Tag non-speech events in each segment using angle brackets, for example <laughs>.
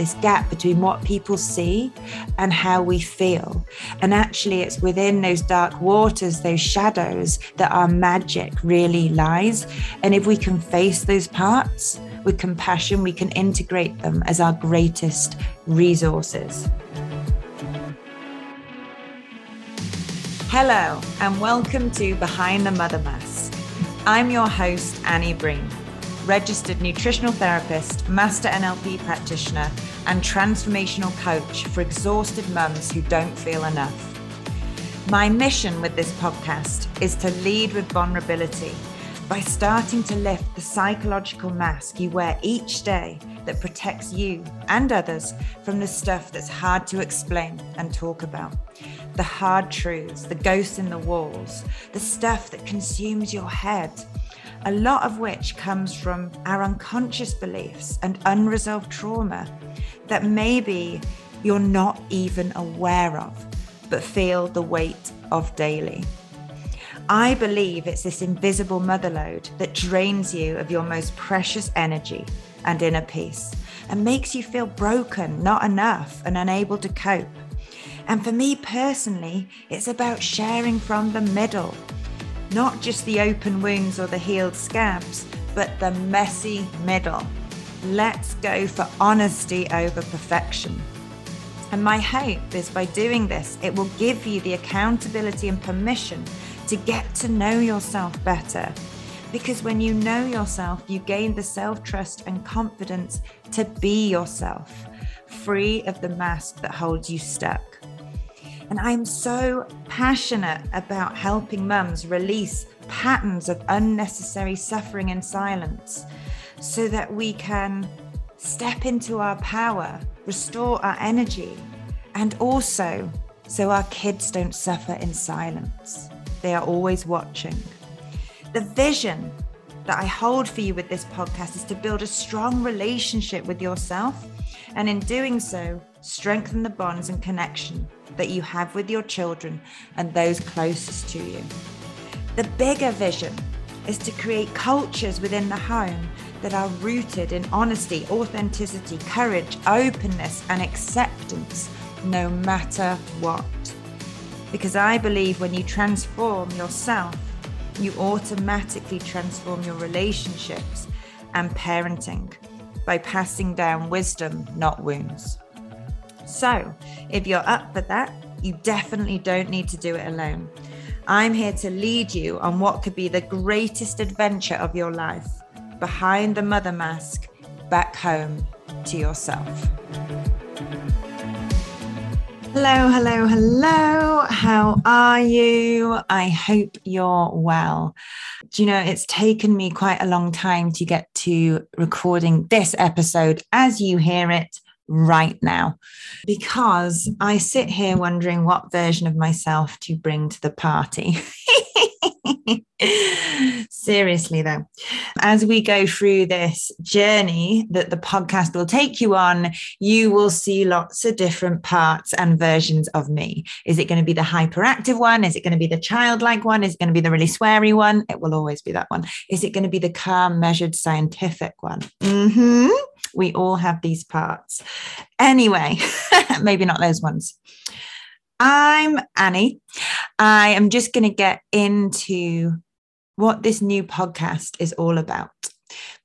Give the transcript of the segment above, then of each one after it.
this gap between what people see and how we feel. And actually, it's within those dark waters, those shadows, that our magic really lies. And if we can face those parts with compassion, we can integrate them as our greatest resources. Hello, and welcome to Behind the Mother Mask. I'm your host, Annie Breen registered nutritional therapist, master NLP practitioner, and transformational coach for exhausted mums who don't feel enough. My mission with this podcast is to lead with vulnerability by starting to lift the psychological mask you wear each day that protects you and others from the stuff that's hard to explain and talk about. The hard truths, the ghosts in the walls, the stuff that consumes your head a lot of which comes from our unconscious beliefs and unresolved trauma that maybe you're not even aware of, but feel the weight of daily. I believe it's this invisible motherload that drains you of your most precious energy and inner peace and makes you feel broken, not enough, and unable to cope. And for me personally, it's about sharing from the middle not just the open wounds or the healed scabs, but the messy middle. Let's go for honesty over perfection. And my hope is by doing this, it will give you the accountability and permission to get to know yourself better. Because when you know yourself, you gain the self trust and confidence to be yourself, free of the mask that holds you stuck. And I'm so passionate about helping mums release patterns of unnecessary suffering and silence so that we can step into our power, restore our energy, and also so our kids don't suffer in silence. They are always watching. The vision that I hold for you with this podcast is to build a strong relationship with yourself, and in doing so, strengthen the bonds and connection that you have with your children and those closest to you. The bigger vision is to create cultures within the home that are rooted in honesty, authenticity, courage, openness, and acceptance, no matter what. Because I believe when you transform yourself, you automatically transform your relationships and parenting by passing down wisdom, not wounds. So, if you're up for that, you definitely don't need to do it alone. I'm here to lead you on what could be the greatest adventure of your life behind the mother mask, back home to yourself. Hello, hello, hello. How are you? I hope you're well. Do you know, it's taken me quite a long time to get to recording this episode as you hear it right now because I sit here wondering what version of myself to bring to the party. <laughs> <laughs> Seriously, though, as we go through this journey that the podcast will take you on, you will see lots of different parts and versions of me. Is it going to be the hyperactive one? Is it going to be the childlike one? Is it going to be the really sweary one? It will always be that one. Is it going to be the calm, measured, scientific one? Mm-hmm. We all have these parts. Anyway, <laughs> maybe not those ones. I'm Annie. I am just going to get into what this new podcast is all about.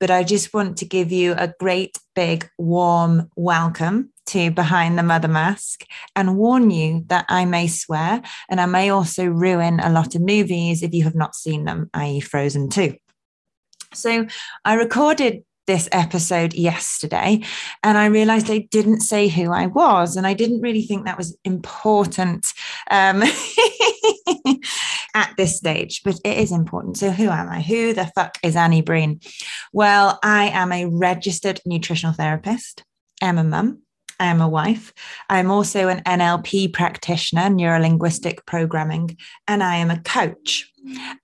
But I just want to give you a great, big, warm welcome to Behind the Mother Mask and warn you that I may swear and I may also ruin a lot of movies if you have not seen them, i.e., Frozen 2. So I recorded this episode yesterday and I realized I didn't say who I was. And I didn't really think that was important um, <laughs> at this stage, but it is important. So, who am I? Who the fuck is Annie Breen? Well, I am a registered nutritional therapist. I'm a mum. I am a wife. I'm also an NLP practitioner, neuro linguistic programming, and I am a coach.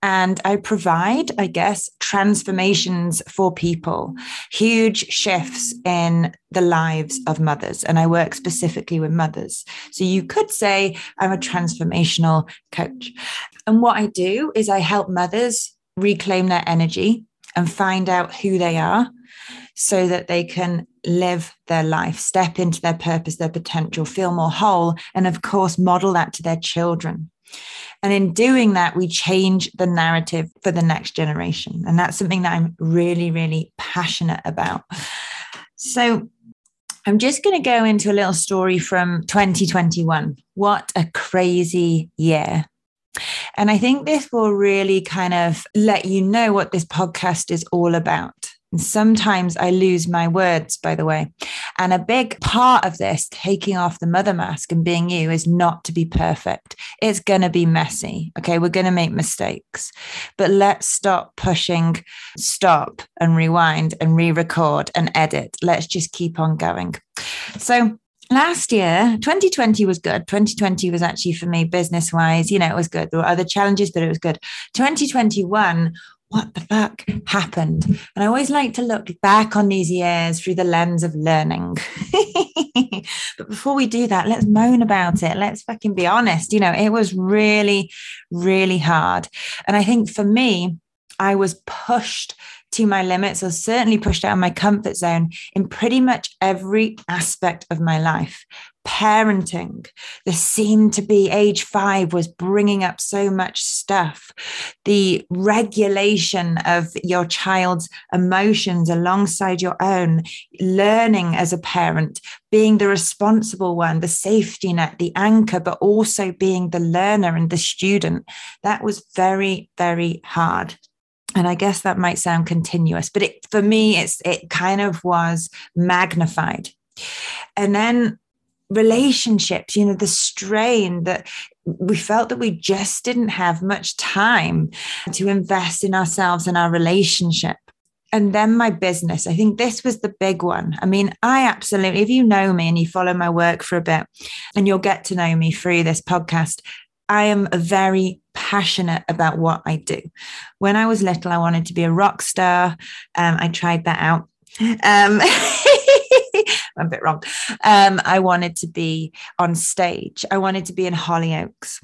And I provide, I guess, transformations for people, huge shifts in the lives of mothers. And I work specifically with mothers. So you could say I'm a transformational coach. And what I do is I help mothers reclaim their energy and find out who they are so that they can live their life, step into their purpose, their potential, feel more whole, and of course, model that to their children. And in doing that, we change the narrative for the next generation. And that's something that I'm really, really passionate about. So I'm just going to go into a little story from 2021. What a crazy year. And I think this will really kind of let you know what this podcast is all about. And sometimes I lose my words, by the way. And a big part of this, taking off the mother mask and being you, is not to be perfect. It's going to be messy. Okay. We're going to make mistakes, but let's stop pushing stop and rewind and re record and edit. Let's just keep on going. So, last year 2020 was good 2020 was actually for me business wise you know it was good there were other challenges but it was good 2021 what the fuck happened? And I always like to look back on these years through the lens of learning. <laughs> but before we do that, let's moan about it. Let's fucking be honest. You know, it was really, really hard. And I think for me, I was pushed to my limits or certainly pushed out of my comfort zone in pretty much every aspect of my life parenting. The seemed to be age five was bringing up so much stuff. The regulation of your child's emotions alongside your own, learning as a parent, being the responsible one, the safety net, the anchor, but also being the learner and the student. That was very, very hard and i guess that might sound continuous but it for me it's it kind of was magnified and then relationships, you know, the strain that we felt that we just didn't have much time to invest in ourselves and our relationship. And then my business, I think this was the big one. I mean, I absolutely, if you know me and you follow my work for a bit, and you'll get to know me through this podcast, I am a very passionate about what I do. When I was little, I wanted to be a rock star. Um, I tried that out. Um, <laughs> <laughs> I'm a bit wrong. Um, I wanted to be on stage. I wanted to be in Hollyoaks.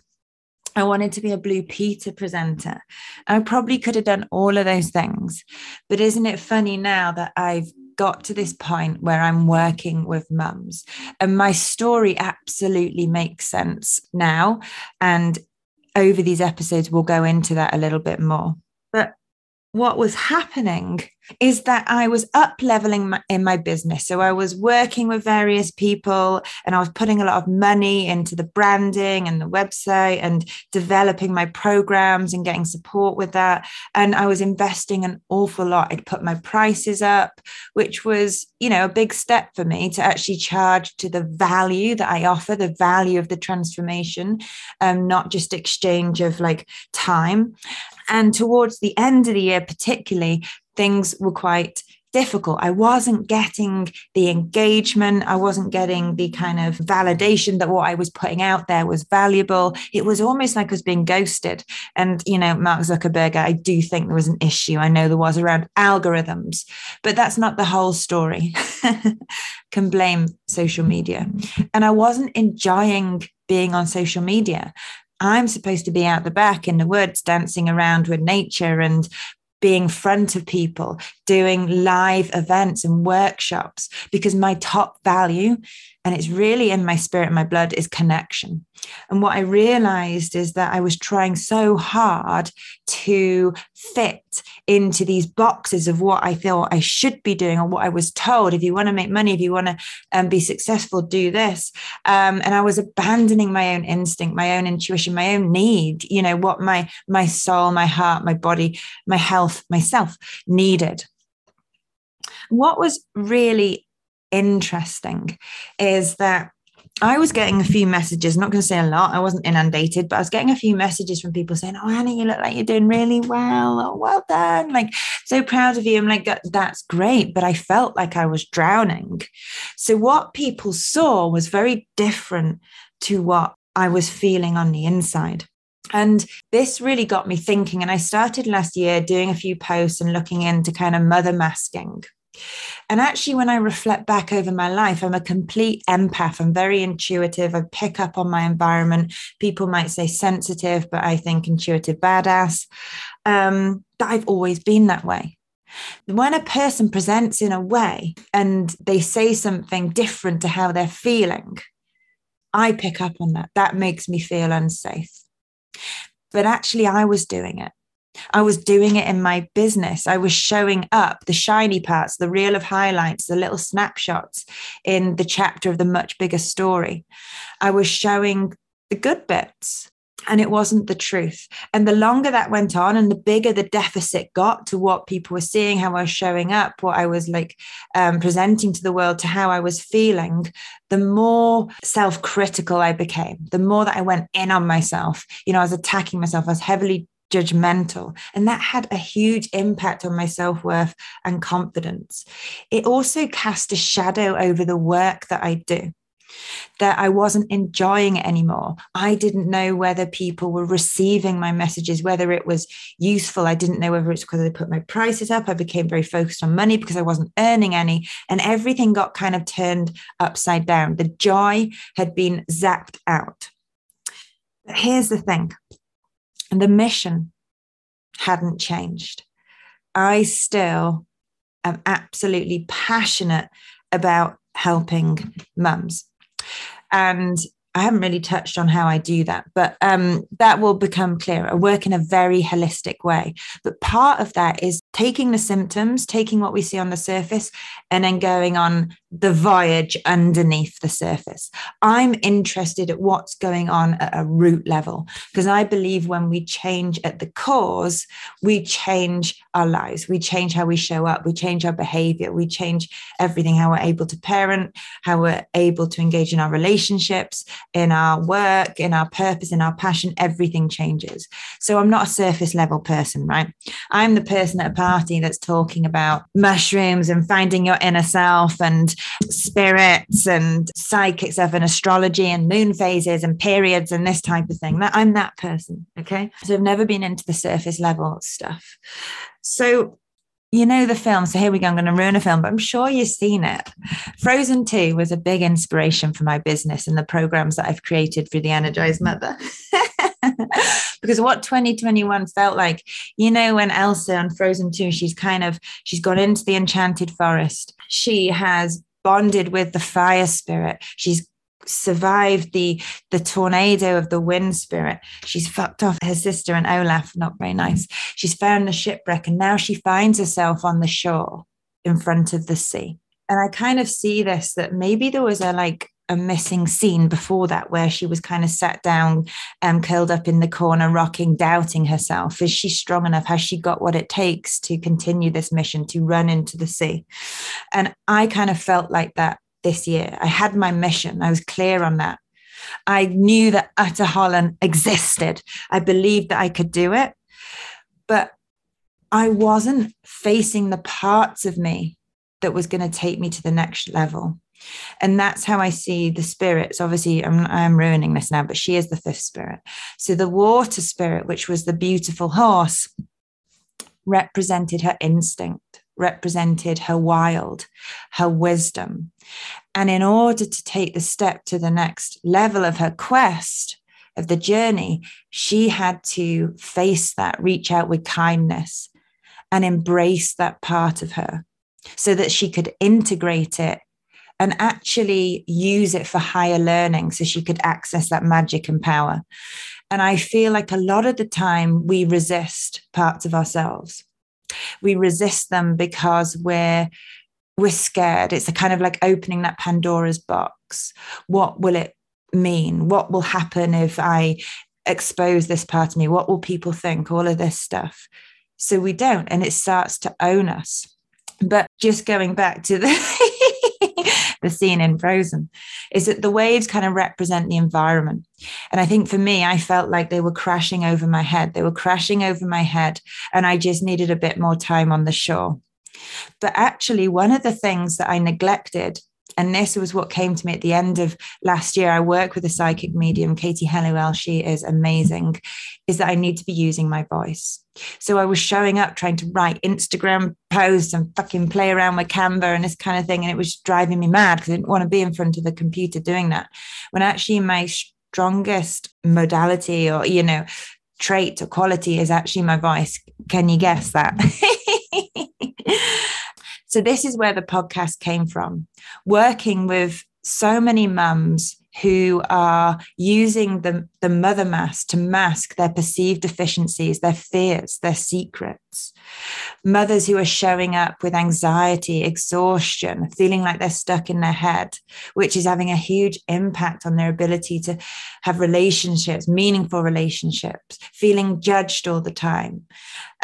I wanted to be a Blue Peter presenter. I probably could have done all of those things. But isn't it funny now that I've got to this point where I'm working with mums and my story absolutely makes sense now. And over these episodes, we'll go into that a little bit more. What was happening is that I was up leveling in my business. So I was working with various people and I was putting a lot of money into the branding and the website and developing my programs and getting support with that. And I was investing an awful lot. I'd put my prices up, which was, you know, a big step for me to actually charge to the value that I offer, the value of the transformation, um, not just exchange of like time. And towards the end of the year, particularly, things were quite difficult. I wasn't getting the engagement. I wasn't getting the kind of validation that what I was putting out there was valuable. It was almost like I was being ghosted. And, you know, Mark Zuckerberg, I do think there was an issue. I know there was around algorithms, but that's not the whole story. <laughs> Can blame social media. And I wasn't enjoying being on social media. I'm supposed to be out the back in the woods, dancing around with nature and being front of people, doing live events and workshops, because my top value, and it's really in my spirit and my blood, is connection. And what I realized is that I was trying so hard to fit into these boxes of what I thought I should be doing or what I was told. If you want to make money, if you want to um, be successful, do this. Um, and I was abandoning my own instinct, my own intuition, my own need. You know what my my soul, my heart, my body, my health, myself needed. What was really interesting is that I was getting a few messages, not going to say a lot, I wasn't inundated, but I was getting a few messages from people saying, Oh, Annie, you look like you're doing really well. Oh, well done. Like, so proud of you. I'm like, That's great. But I felt like I was drowning. So, what people saw was very different to what I was feeling on the inside. And this really got me thinking. And I started last year doing a few posts and looking into kind of mother masking. And actually, when I reflect back over my life, I'm a complete empath. I'm very intuitive. I pick up on my environment. People might say sensitive, but I think intuitive badass. Um, I've always been that way. When a person presents in a way and they say something different to how they're feeling, I pick up on that. That makes me feel unsafe. But actually, I was doing it. I was doing it in my business. I was showing up the shiny parts, the reel of highlights, the little snapshots in the chapter of the much bigger story. I was showing the good bits and it wasn't the truth. And the longer that went on and the bigger the deficit got to what people were seeing, how I was showing up, what I was like um, presenting to the world, to how I was feeling, the more self critical I became, the more that I went in on myself. You know, I was attacking myself, I was heavily judgmental. And that had a huge impact on my self worth and confidence. It also cast a shadow over the work that I do that I wasn't enjoying it anymore. I didn't know whether people were receiving my messages, whether it was useful. I didn't know whether it's because I put my prices up. I became very focused on money because I wasn't earning any. And everything got kind of turned upside down. The joy had been zapped out. But here's the thing the mission hadn't changed. I still am absolutely passionate about helping mums. And I haven't really touched on how I do that, but um, that will become clearer. I work in a very holistic way. But part of that is taking the symptoms, taking what we see on the surface, and then going on the voyage underneath the surface. I'm interested at what's going on at a root level because I believe when we change at the cause, we change our lives, we change how we show up, we change our behavior, we change everything how we're able to parent, how we're able to engage in our relationships, in our work, in our purpose, in our passion, everything changes. So I'm not a surface level person, right? I'm the person at a party that's talking about mushrooms and finding your inner self and spirits and psychic stuff and astrology and moon phases and periods and this type of thing. I'm that person. Okay. So I've never been into the surface level stuff. So you know the film. So here we go. I'm going to ruin a film, but I'm sure you've seen it. Frozen 2 was a big inspiration for my business and the programs that I've created through the Energized Mother. <laughs> because what 2021 felt like, you know, when Elsa on Frozen 2, she's kind of she's gone into the enchanted forest. She has bonded with the fire spirit. She's survived the the tornado of the wind spirit. She's fucked off her sister and Olaf, not very nice. She's found the shipwreck and now she finds herself on the shore in front of the sea. And I kind of see this that maybe there was a like a missing scene before that where she was kind of sat down and um, curled up in the corner, rocking, doubting herself. Is she strong enough? Has she got what it takes to continue this mission, to run into the sea? And I kind of felt like that this year. I had my mission, I was clear on that. I knew that Ahtohallan existed. I believed that I could do it, but I wasn't facing the parts of me that was going to take me to the next level. And that's how I see the spirits. Obviously, I'm, I'm ruining this now, but she is the fifth spirit. So the water spirit, which was the beautiful horse, represented her instinct, represented her wild, her wisdom. And in order to take the step to the next level of her quest, of the journey, she had to face that, reach out with kindness and embrace that part of her so that she could integrate it and actually use it for higher learning so she could access that magic and power. And I feel like a lot of the time we resist parts of ourselves. We resist them because we're we're scared. It's a kind of like opening that Pandora's box. What will it mean? What will happen if I expose this part of me? What will people think? All of this stuff. So we don't, and it starts to own us. But just going back to the <laughs> <laughs> the scene in Frozen, is that the waves kind of represent the environment. And I think for me, I felt like they were crashing over my head. They were crashing over my head, and I just needed a bit more time on the shore. But actually, one of the things that I neglected and this was what came to me at the end of last year. I work with a psychic medium, Katie Helliwell. She is amazing. Is that I need to be using my voice. So I was showing up trying to write Instagram posts and fucking play around with Canva and this kind of thing. And it was driving me mad because I didn't want to be in front of the computer doing that. When actually my strongest modality or, you know, trait or quality is actually my voice. Can you guess that? <laughs> so, this is where the podcast came from working with so many mums who are using the, the mother mask to mask their perceived deficiencies, their fears, their secrets. Mothers who are showing up with anxiety, exhaustion, feeling like they're stuck in their head, which is having a huge impact on their ability to have relationships, meaningful relationships, feeling judged all the time,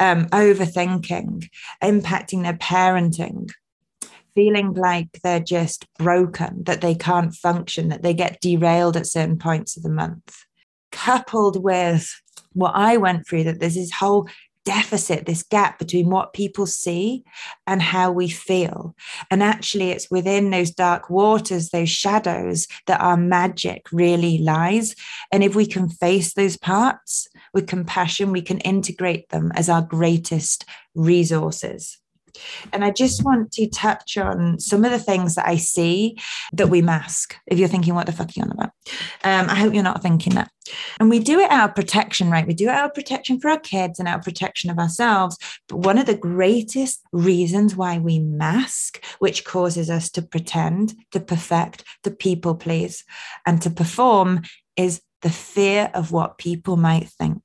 um, overthinking, impacting their parenting feeling like they're just broken, that they can't function, that they get derailed at certain points of the month, coupled with what I went through, that there's this whole deficit, this gap between what people see and how we feel. And actually, it's within those dark waters, those shadows, that our magic really lies. And if we can face those parts with compassion, we can integrate them as our greatest resources. And I just want to touch on some of the things that I see that we mask. If you're thinking, what the fuck are you on about? Um, I hope you're not thinking that. And we do it out of protection, right? We do it out of protection for our kids and out of protection of ourselves. But one of the greatest reasons why we mask, which causes us to pretend, to perfect, to people please, and to perform, is the fear of what people might think.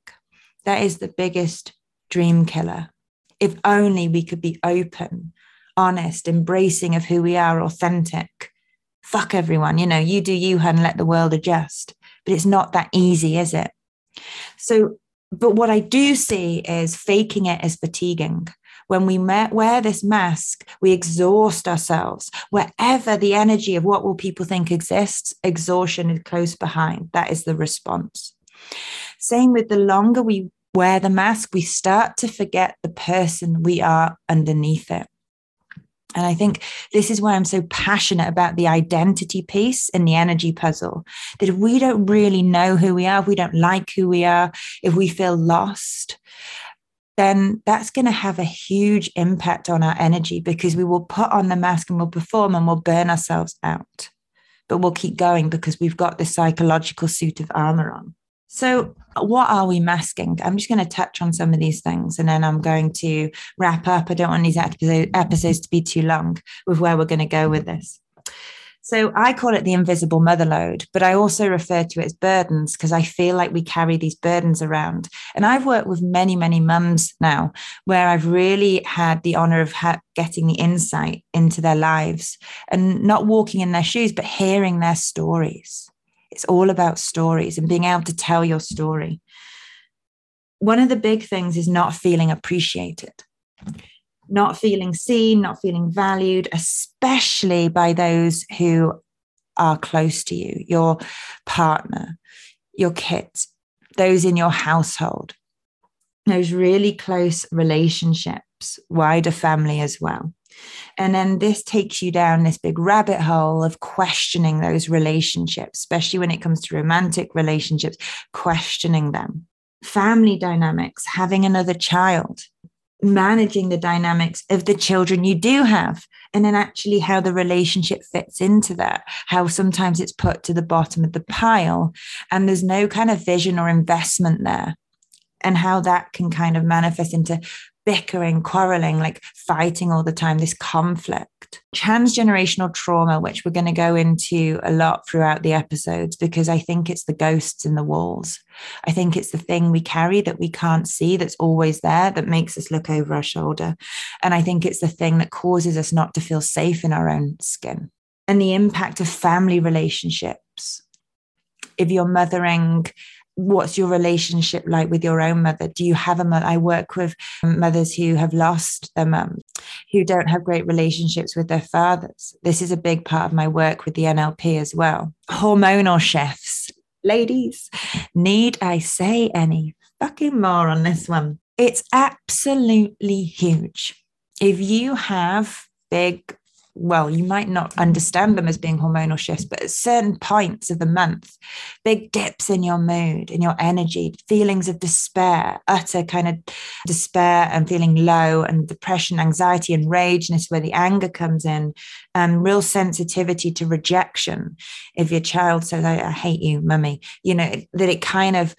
That is the biggest dream killer if only we could be open, honest, embracing of who we are, authentic. Fuck everyone, you know, you do you and let the world adjust. But it's not that easy, is it? So, but what I do see is faking it is fatiguing. When we wear this mask, we exhaust ourselves. Wherever the energy of what will people think exists, exhaustion is close behind. That is the response. Same with the longer we wear the mask, we start to forget the person we are underneath it. And I think this is why I'm so passionate about the identity piece in the energy puzzle. That if we don't really know who we are, if we don't like who we are, if we feel lost, then that's going to have a huge impact on our energy because we will put on the mask and we'll perform and we'll burn ourselves out. But we'll keep going because we've got this psychological suit of armor on. So, uh, what are we masking? I'm just going to touch on some of these things and then I'm going to wrap up. I don't want these episodes to be too long with where we're going to go with this. So, I call it the invisible mother load, but I also refer to it as burdens because I feel like we carry these burdens around. And I've worked with many, many mums now where I've really had the honor of ha- getting the insight into their lives and not walking in their shoes, but hearing their stories it's all about stories and being able to tell your story. One of the big things is not feeling appreciated, not feeling seen, not feeling valued, especially by those who are close to you, your partner, your kids, those in your household, those really close relationships, wider family as well. And then this takes you down this big rabbit hole of questioning those relationships, especially when it comes to romantic relationships, questioning them. Family dynamics, having another child, managing the dynamics of the children you do have, and then actually how the relationship fits into that, how sometimes it's put to the bottom of the pile and there's no kind of vision or investment there, and how that can kind of manifest into bickering, quarreling, like fighting all the time, this conflict. Transgenerational trauma, which we're going to go into a lot throughout the episodes, because I think it's the ghosts in the walls. I think it's the thing we carry that we can't see, that's always there, that makes us look over our shoulder. And I think it's the thing that causes us not to feel safe in our own skin. And the impact of family relationships. If you're mothering, what's your relationship like with your own mother? Do you have a mother? I work with mothers who have lost their mum, who don't have great relationships with their fathers. This is a big part of my work with the NLP as well. Hormonal chefs, Ladies, need I say any fucking more on this one? It's absolutely huge. If you have big well, you might not understand them as being hormonal shifts, but at certain points of the month, big dips in your mood, in your energy, feelings of despair, utter kind of despair and feeling low, and depression, anxiety, and rage. And is where the anger comes in, and real sensitivity to rejection. If your child says, I, I hate you, mummy, you know, that it kind of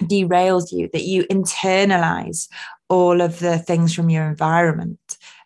derails you, that you internalize all of the things from your environment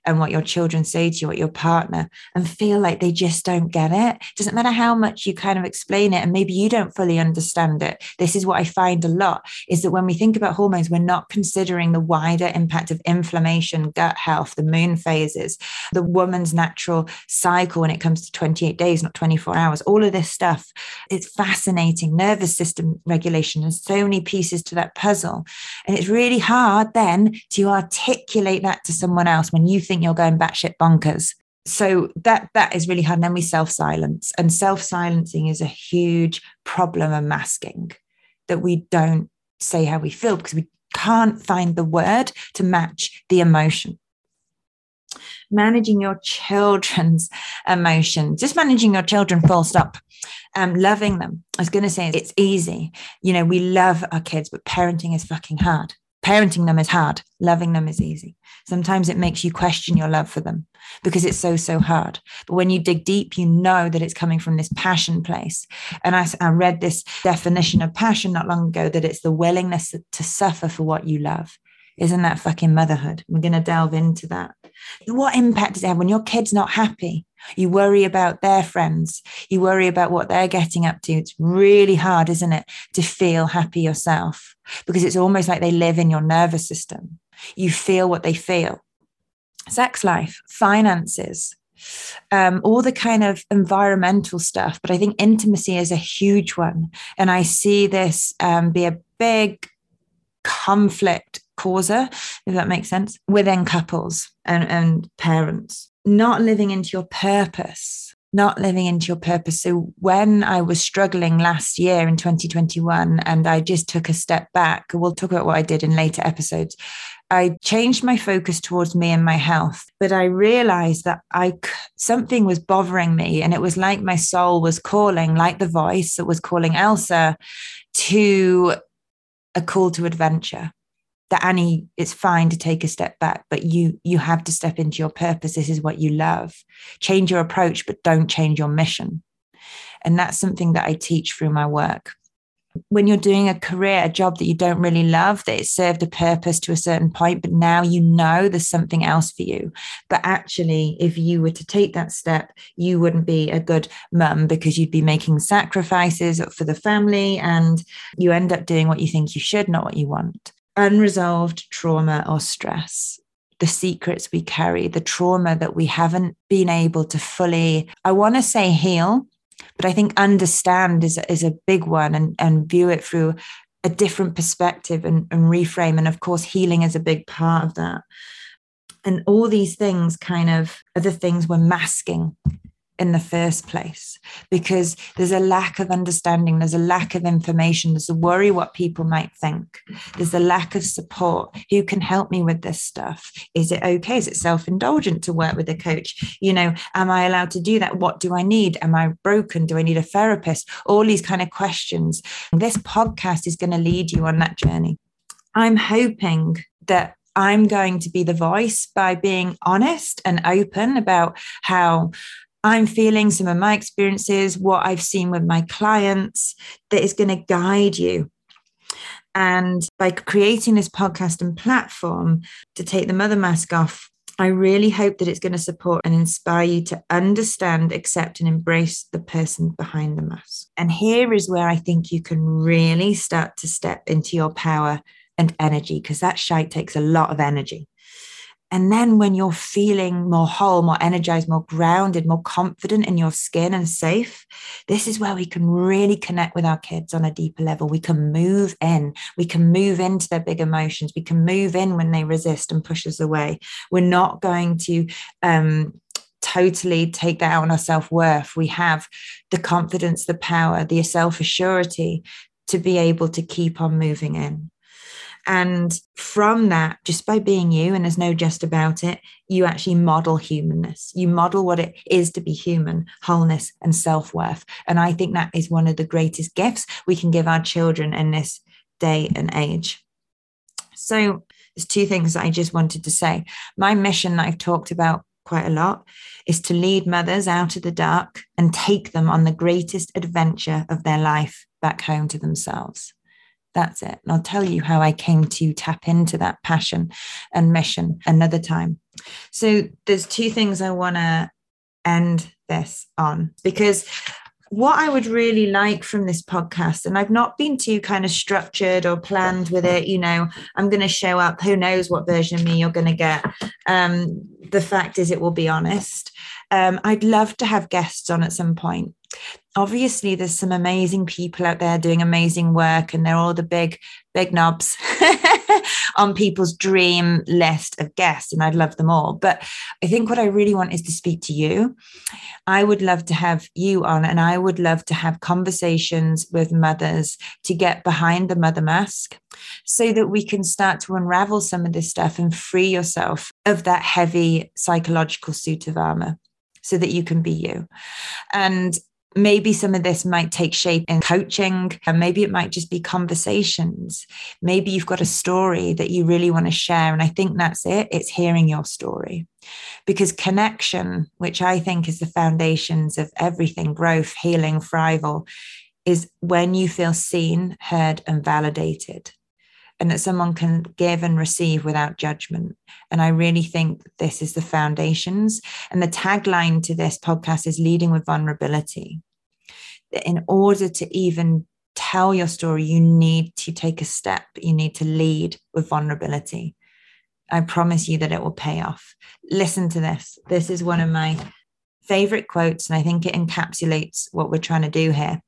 and what your children say to you, what your partner, and feel like they just don't get it. Doesn't matter how much you kind of explain it, and maybe you don't fully understand it. This is what I find a lot is that when we think about hormones, we're not considering the wider impact of inflammation, gut health, the moon phases, the woman's natural cycle when it comes to 28 days, not 24 hours, all of this stuff. It's fascinating. Nervous system regulation and so many pieces to that puzzle. And it's really hard then to articulate that to someone else when you think you're going batshit bonkers. So that that is really hard. And then we self-silence. And self-silencing is a huge problem of masking that we don't say how we feel because we can't find the word to match the emotion managing your children's <laughs> emotions, just managing your children full stop, um, loving them. I was going to say it's easy. You know, we love our kids, but parenting is fucking hard. Parenting them is hard. Loving them is easy. Sometimes it makes you question your love for them because it's so, so hard. But when you dig deep, you know that it's coming from this passion place. And I, I read this definition of passion not long ago that it's the willingness to suffer for what you love. Isn't that fucking motherhood? We're going to delve into that. What impact does it have when your kid's not happy? You worry about their friends. You worry about what they're getting up to. It's really hard, isn't it, to feel happy yourself because it's almost like they live in your nervous system. You feel what they feel. Sex life, finances, um, all the kind of environmental stuff. But I think intimacy is a huge one. And I see this um, be a big conflict causer, if that makes sense, within couples and, and parents. Not living into your purpose, not living into your purpose. So when I was struggling last year in 2021 and I just took a step back, we'll talk about what I did in later episodes. I changed my focus towards me and my health, but I realized that I something was bothering me and it was like my soul was calling like the voice that was calling Elsa to a call to adventure that Annie, it's fine to take a step back, but you you have to step into your purpose. This is what you love. Change your approach, but don't change your mission. And that's something that I teach through my work. When you're doing a career, a job that you don't really love, that it served a purpose to a certain point, but now you know there's something else for you. But actually, if you were to take that step, you wouldn't be a good mum because you'd be making sacrifices for the family and you end up doing what you think you should, not what you want unresolved trauma or stress the secrets we carry, the trauma that we haven't been able to fully, I want to say heal, but I think understand is, is a big one and, and view it through a different perspective and, and reframe. And of course, healing is a big part of that. And all these things kind of are the things we're masking in the first place because there's a lack of understanding there's a lack of information there's a worry what people might think there's a lack of support. Who can help me with this stuff? Is it okay? Is it self-indulgent to work with a coach? You know am i allowed to do that? What do i need? Am i broken? Do i need a therapist? All these kind of questions. This podcast is going to lead you on that journey. I'm hoping that I'm going to be the voice by being honest and open about how I'm feeling, some of my experiences, what I've seen with my clients that is going to guide you. And by creating this podcast and platform to take the mother mask off, I really hope that it's going to support and inspire you to understand, accept, and embrace the person behind the mask. And here is where I think you can really start to step into your power and energy, because that shite takes a lot of energy. And then when you're feeling more whole, more energized, more grounded, more confident in your skin and safe, this is where we can really connect with our kids on a deeper level. We can move in, we can move into their big emotions, we can move in when they resist and push us away. We're not going to um, totally take that out on our self worth. We have the confidence, the power, the self assurity to be able to keep on moving in. And from that, just by being you, and there's no just about it, you actually model humanness. You model what it is to be human, wholeness, and self worth. And I think that is one of the greatest gifts we can give our children in this day and age. So, there's two things I just wanted to say. My mission that I've talked about quite a lot is to lead mothers out of the dark and take them on the greatest adventure of their life back home to themselves. That's it. And I'll tell you how I came to tap into that passion and mission another time. So there's two things I want to end this on because what I would really like from this podcast, and I've not been too kind of structured or planned with it, you know, I'm going to show up, who knows what version of me you're going to get. Um, the fact is, it will be honest. Um, I'd love to have guests on at some point obviously there's some amazing people out there doing amazing work and they're all the big big knobs <laughs> on people's dream list of guests and i'd love them all but i think what i really want is to speak to you i would love to have you on and i would love to have conversations with mothers to get behind the mother mask so that we can start to unravel some of this stuff and free yourself of that heavy psychological suit of armor so that you can be you. And maybe some of this might take shape in coaching and maybe it might just be conversations. Maybe you've got a story that you really want to share and i think that's it. It's hearing your story. Because connection which i think is the foundations of everything growth healing thrival is when you feel seen heard and validated and that someone can give and receive without judgment. And I really think this is the foundations. And the tagline to this podcast is leading with vulnerability. In order to even tell your story, you need to take a step, you need to lead with vulnerability. I promise you that it will pay off. Listen to this. This is one of my favorite quotes, and I think it encapsulates what we're trying to do here.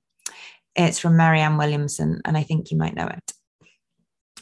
It's from Marianne Williamson, and I think you might know it.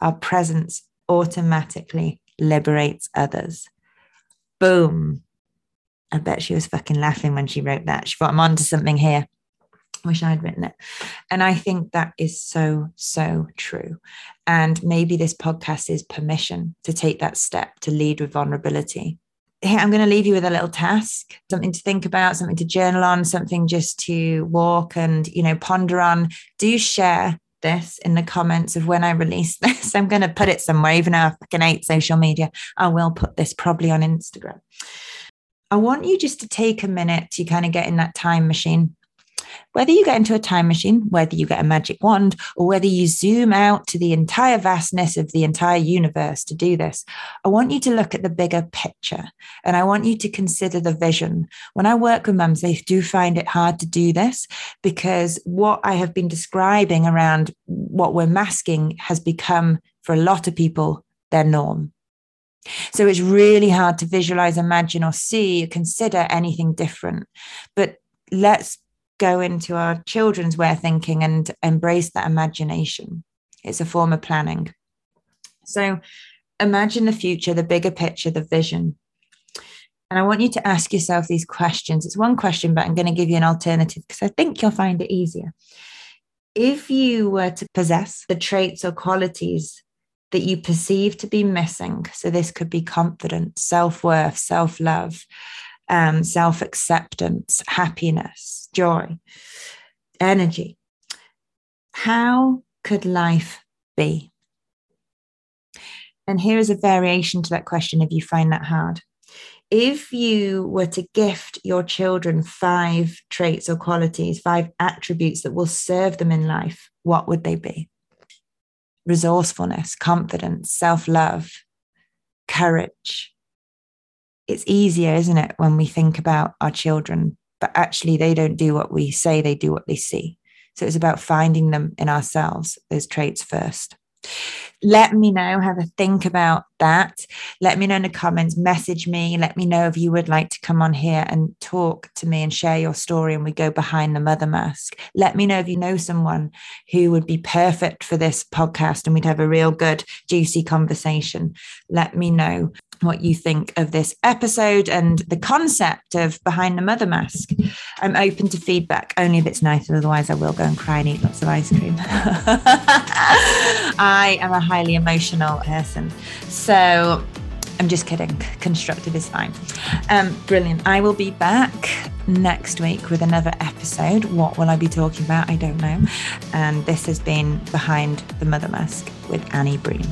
our presence automatically liberates others. Boom. I bet she was fucking laughing when she wrote that. She thought, I'm onto something here. Wish I'd written it. And I think that is so, so true. And maybe this podcast is permission to take that step to lead with vulnerability. Here, I'm going to leave you with a little task, something to think about, something to journal on, something just to walk and, you know, ponder on. Do share this in the comments of when I release <laughs> this. I'm going to put it somewhere, even though I fucking hate social media. I will put this probably on Instagram. I want you just to take a minute to kind of get in that time machine whether you get into a time machine, whether you get a magic wand, or whether you zoom out to the entire vastness of the entire universe to do this, I want you to look at the bigger picture and I want you to consider the vision. When I work with mums, they do find it hard to do this because what I have been describing around what we're masking has become, for a lot of people, their norm. So it's really hard to visualize, imagine, or see, or consider anything different. But let's go into our children's way of thinking and embrace that imagination. It's a form of planning. So imagine the future, the bigger picture, the vision. And I want you to ask yourself these questions. It's one question, but I'm going to give you an alternative because I think you'll find it easier. If you were to possess the traits or qualities that you perceive to be missing, so this could be confidence, self worth, self love, um, self acceptance, happiness, joy, energy. How could life be? And here is a variation to that question if you find that hard. If you were to gift your children five traits or qualities, five attributes that will serve them in life, what would they be? Resourcefulness, confidence, self love, courage, it's easier, isn't it, when we think about our children, but actually they don't do what we say, they do what they see. So it's about finding them in ourselves, those traits first. let me know, have a think about that. Let me know in the comments, message me, let me know if you would like to come on here and talk to me and share your story and we go behind the mother mask. Let me know if you know someone who would be perfect for this podcast and we'd have a real good, juicy conversation. Let me know what you think of this episode and the concept of behind the mother mask. I'm open to feedback, only if it's nice, otherwise, I will go and cry and eat lots of ice cream. <laughs> I am a highly emotional person. So I'm just kidding. Constructive is fine. Um, brilliant. I will be back next week with another episode. What will I be talking about? I don't know. And this has been Behind the Mother Mask with Annie Breen.